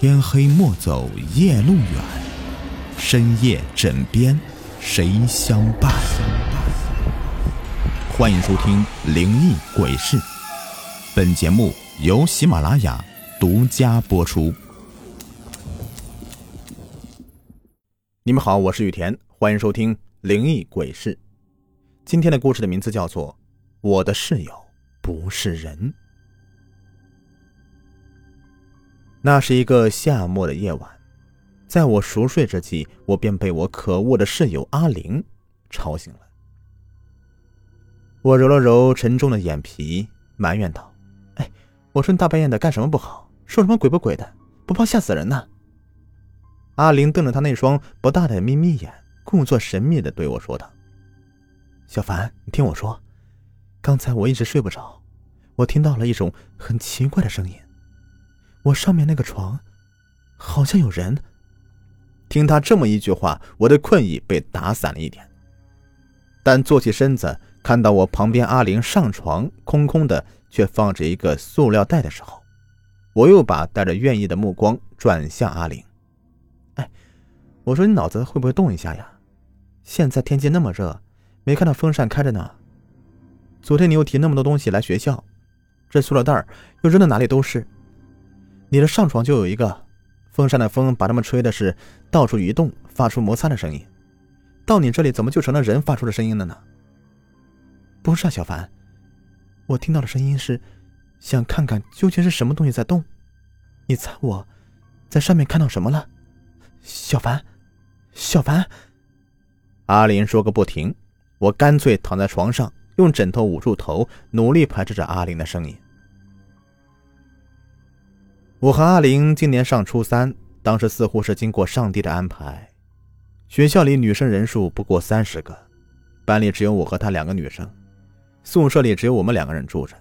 天黑莫走夜路远，深夜枕边谁相伴？欢迎收听《灵异鬼事》，本节目由喜马拉雅独家播出。你们好，我是雨田，欢迎收听《灵异鬼事》。今天的故事的名字叫做《我的室友不是人》。那是一个夏末的夜晚，在我熟睡之际，我便被我可恶的室友阿玲吵醒了。我揉了揉沉重的眼皮，埋怨道：“哎，我说你大半夜的干什么不好？说什么鬼不鬼的，不怕吓死人呢？”阿玲瞪着他那双不大的眯眯眼，故作神秘的对我说道：“小凡，你听我说，刚才我一直睡不着，我听到了一种很奇怪的声音，我上面那个床好像有人。”听他这么一句话，我的困意被打散了一点，但坐起身子。看到我旁边阿玲上床，空空的，却放着一个塑料袋的时候，我又把带着怨意的目光转向阿玲。哎，我说你脑子会不会动一下呀？现在天气那么热，没看到风扇开着呢。昨天你又提那么多东西来学校，这塑料袋又扔到哪里都是。你的上床就有一个，风扇的风把它们吹的是到处移动，发出摩擦的声音。到你这里怎么就成了人发出的声音了呢？不是啊，小凡，我听到的声音是，想看看究竟是什么东西在动。你猜我在上面看到什么了？小凡，小凡。阿林说个不停，我干脆躺在床上，用枕头捂住头，努力排斥着阿林的声音。我和阿玲今年上初三，当时似乎是经过上帝的安排，学校里女生人数不过三十个，班里只有我和她两个女生。宿舍里只有我们两个人住着。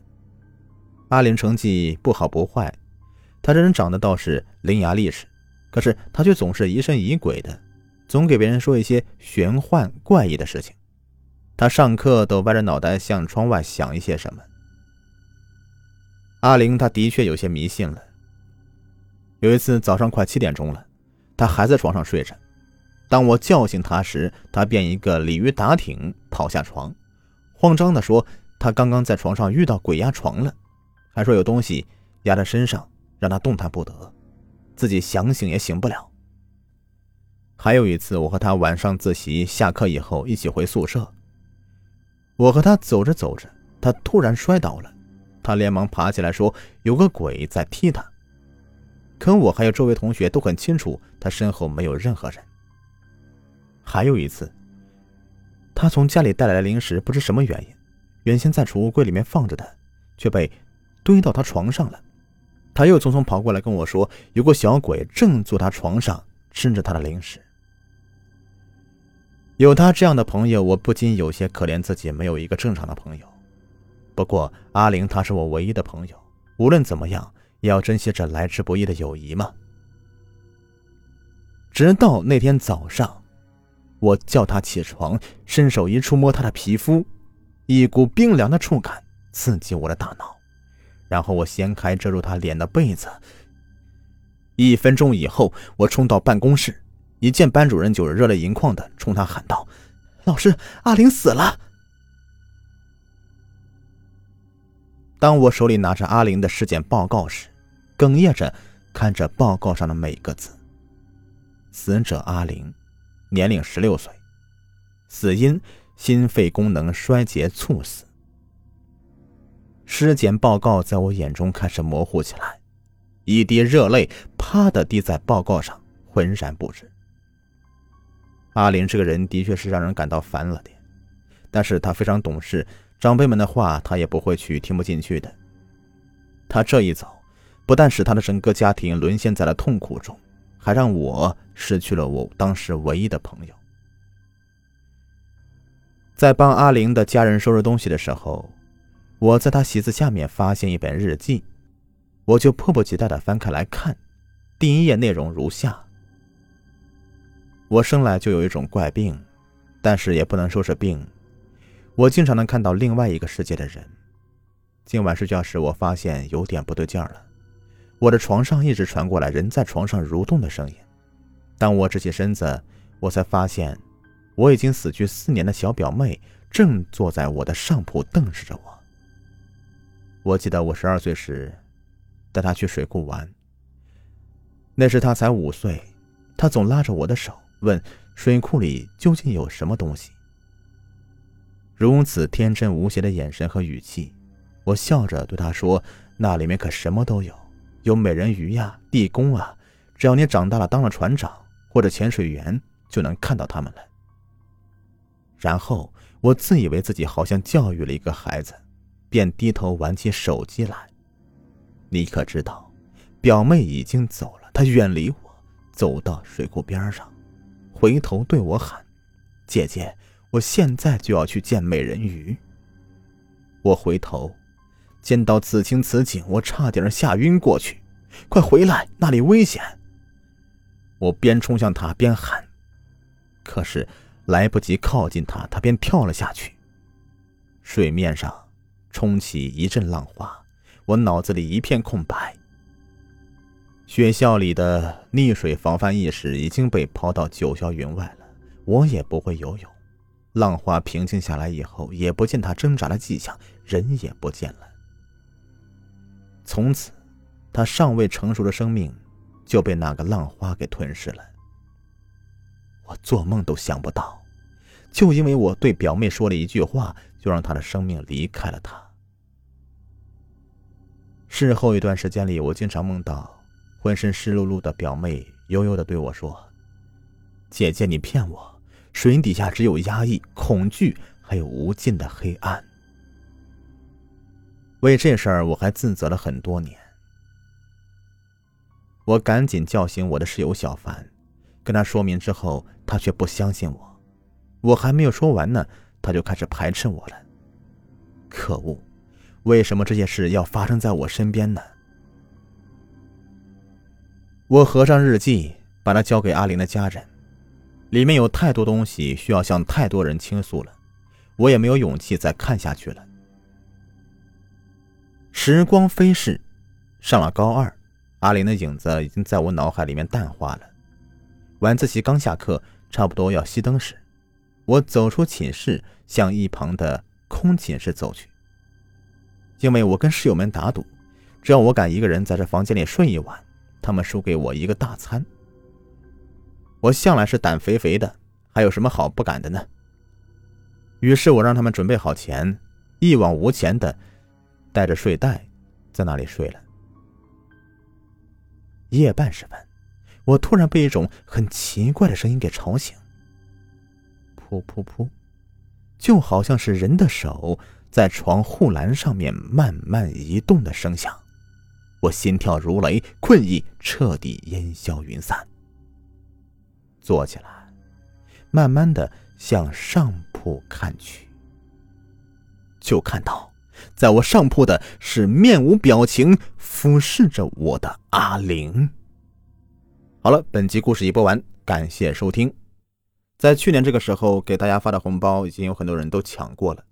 阿玲成绩不好不坏，她这人长得倒是伶牙俐齿，可是她却总是疑神疑鬼的，总给别人说一些玄幻怪异的事情。她上课都歪着脑袋向窗外想一些什么。阿玲她的确有些迷信了。有一次早上快七点钟了，他还在床上睡着，当我叫醒他时，他便一个鲤鱼打挺跑下床。慌张地说：“他刚刚在床上遇到鬼压床了，还说有东西压在身上，让他动弹不得，自己想醒也醒不了。”还有一次，我和他晚上自习下课以后一起回宿舍，我和他走着走着，他突然摔倒了，他连忙爬起来说：“有个鬼在踢他。”可我还有周围同学都很清楚，他身后没有任何人。还有一次。他从家里带来的零食，不知什么原因，原先在储物柜里面放着的，却被堆到他床上了。他又匆匆跑过来跟我说，有个小鬼正坐他床上吃着他的零食。有他这样的朋友，我不禁有些可怜自己没有一个正常的朋友。不过阿玲她是我唯一的朋友，无论怎么样，也要珍惜这来之不易的友谊嘛。直到那天早上。我叫他起床，伸手一触摸他的皮肤，一股冰凉的触感刺激我的大脑。然后我掀开遮住他脸的被子。一分钟以后，我冲到办公室，一见班主任就热泪盈眶的冲他喊道：“老师，阿玲死了！”当我手里拿着阿玲的尸检报告时，哽咽着看着报告上的每个字：“死者阿玲。”年龄十六岁，死因心肺功能衰竭猝死。尸检报告在我眼中开始模糊起来，一滴热泪啪的滴在报告上，浑然不知。阿玲这个人的确是让人感到烦了点，但是他非常懂事，长辈们的话他也不会去听不进去的。他这一走，不但使他的整个家庭沦陷在了痛苦中。还让我失去了我当时唯一的朋友。在帮阿玲的家人收拾东西的时候，我在他席子下面发现一本日记，我就迫不及待的翻开来看。第一页内容如下：我生来就有一种怪病，但是也不能说是病。我经常能看到另外一个世界的人。今晚睡觉时，我发现有点不对劲儿了。我的床上一直传过来人在床上蠕动的声音。当我直起身子，我才发现，我已经死去四年的小表妹正坐在我的上铺瞪视着我。我记得我十二岁时，带她去水库玩。那时她才五岁，她总拉着我的手问：“水库里究竟有什么东西？”如此天真无邪的眼神和语气，我笑着对他说：“那里面可什么都有，有美人鱼呀，地宫啊，只要你长大了当了船长。”或者潜水员就能看到他们了。然后我自以为自己好像教育了一个孩子，便低头玩起手机来。你可知道，表妹已经走了，她远离我，走到水库边上，回头对我喊：“姐姐，我现在就要去见美人鱼。”我回头，见到此情此景，我差点吓晕过去。快回来，那里危险！我边冲向他边喊，可是来不及靠近他，他便跳了下去。水面上冲起一阵浪花，我脑子里一片空白。学校里的溺水防范意识已经被抛到九霄云外了。我也不会游泳，浪花平静下来以后，也不见他挣扎的迹象，人也不见了。从此，他尚未成熟的生命。就被那个浪花给吞噬了。我做梦都想不到，就因为我对表妹说了一句话，就让她的生命离开了她。事后一段时间里，我经常梦到浑身湿漉漉的表妹悠悠的对我说：“姐姐，你骗我，水底下只有压抑、恐惧，还有无尽的黑暗。”为这事儿，我还自责了很多年。我赶紧叫醒我的室友小凡，跟他说明之后，他却不相信我。我还没有说完呢，他就开始排斥我了。可恶，为什么这些事要发生在我身边呢？我合上日记，把它交给阿玲的家人，里面有太多东西需要向太多人倾诉了，我也没有勇气再看下去了。时光飞逝，上了高二。阿玲的影子已经在我脑海里面淡化了。晚自习刚下课，差不多要熄灯时，我走出寝室，向一旁的空寝室走去。因为我跟室友们打赌，只要我敢一个人在这房间里睡一晚，他们输给我一个大餐。我向来是胆肥肥的，还有什么好不敢的呢？于是我让他们准备好钱，一往无前的带着睡袋在那里睡了。夜半时分，我突然被一种很奇怪的声音给吵醒。噗噗噗，就好像是人的手在床护栏上面慢慢移动的声响。我心跳如雷，困意彻底烟消云散。坐起来，慢慢的向上铺看去，就看到。在我上铺的是面无表情俯视着我的阿玲。好了，本集故事已播完，感谢收听。在去年这个时候给大家发的红包，已经有很多人都抢过了。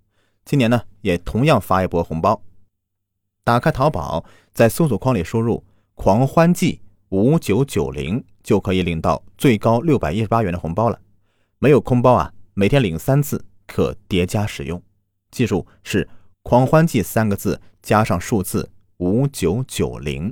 今年呢，也同样发一波红包。打开淘宝，在搜索框里输入“狂欢季五九九零”，就可以领到最高六百一十八元的红包了。没有空包啊，每天领三次，可叠加使用。记住是。狂欢季三个字加上数字五九九零。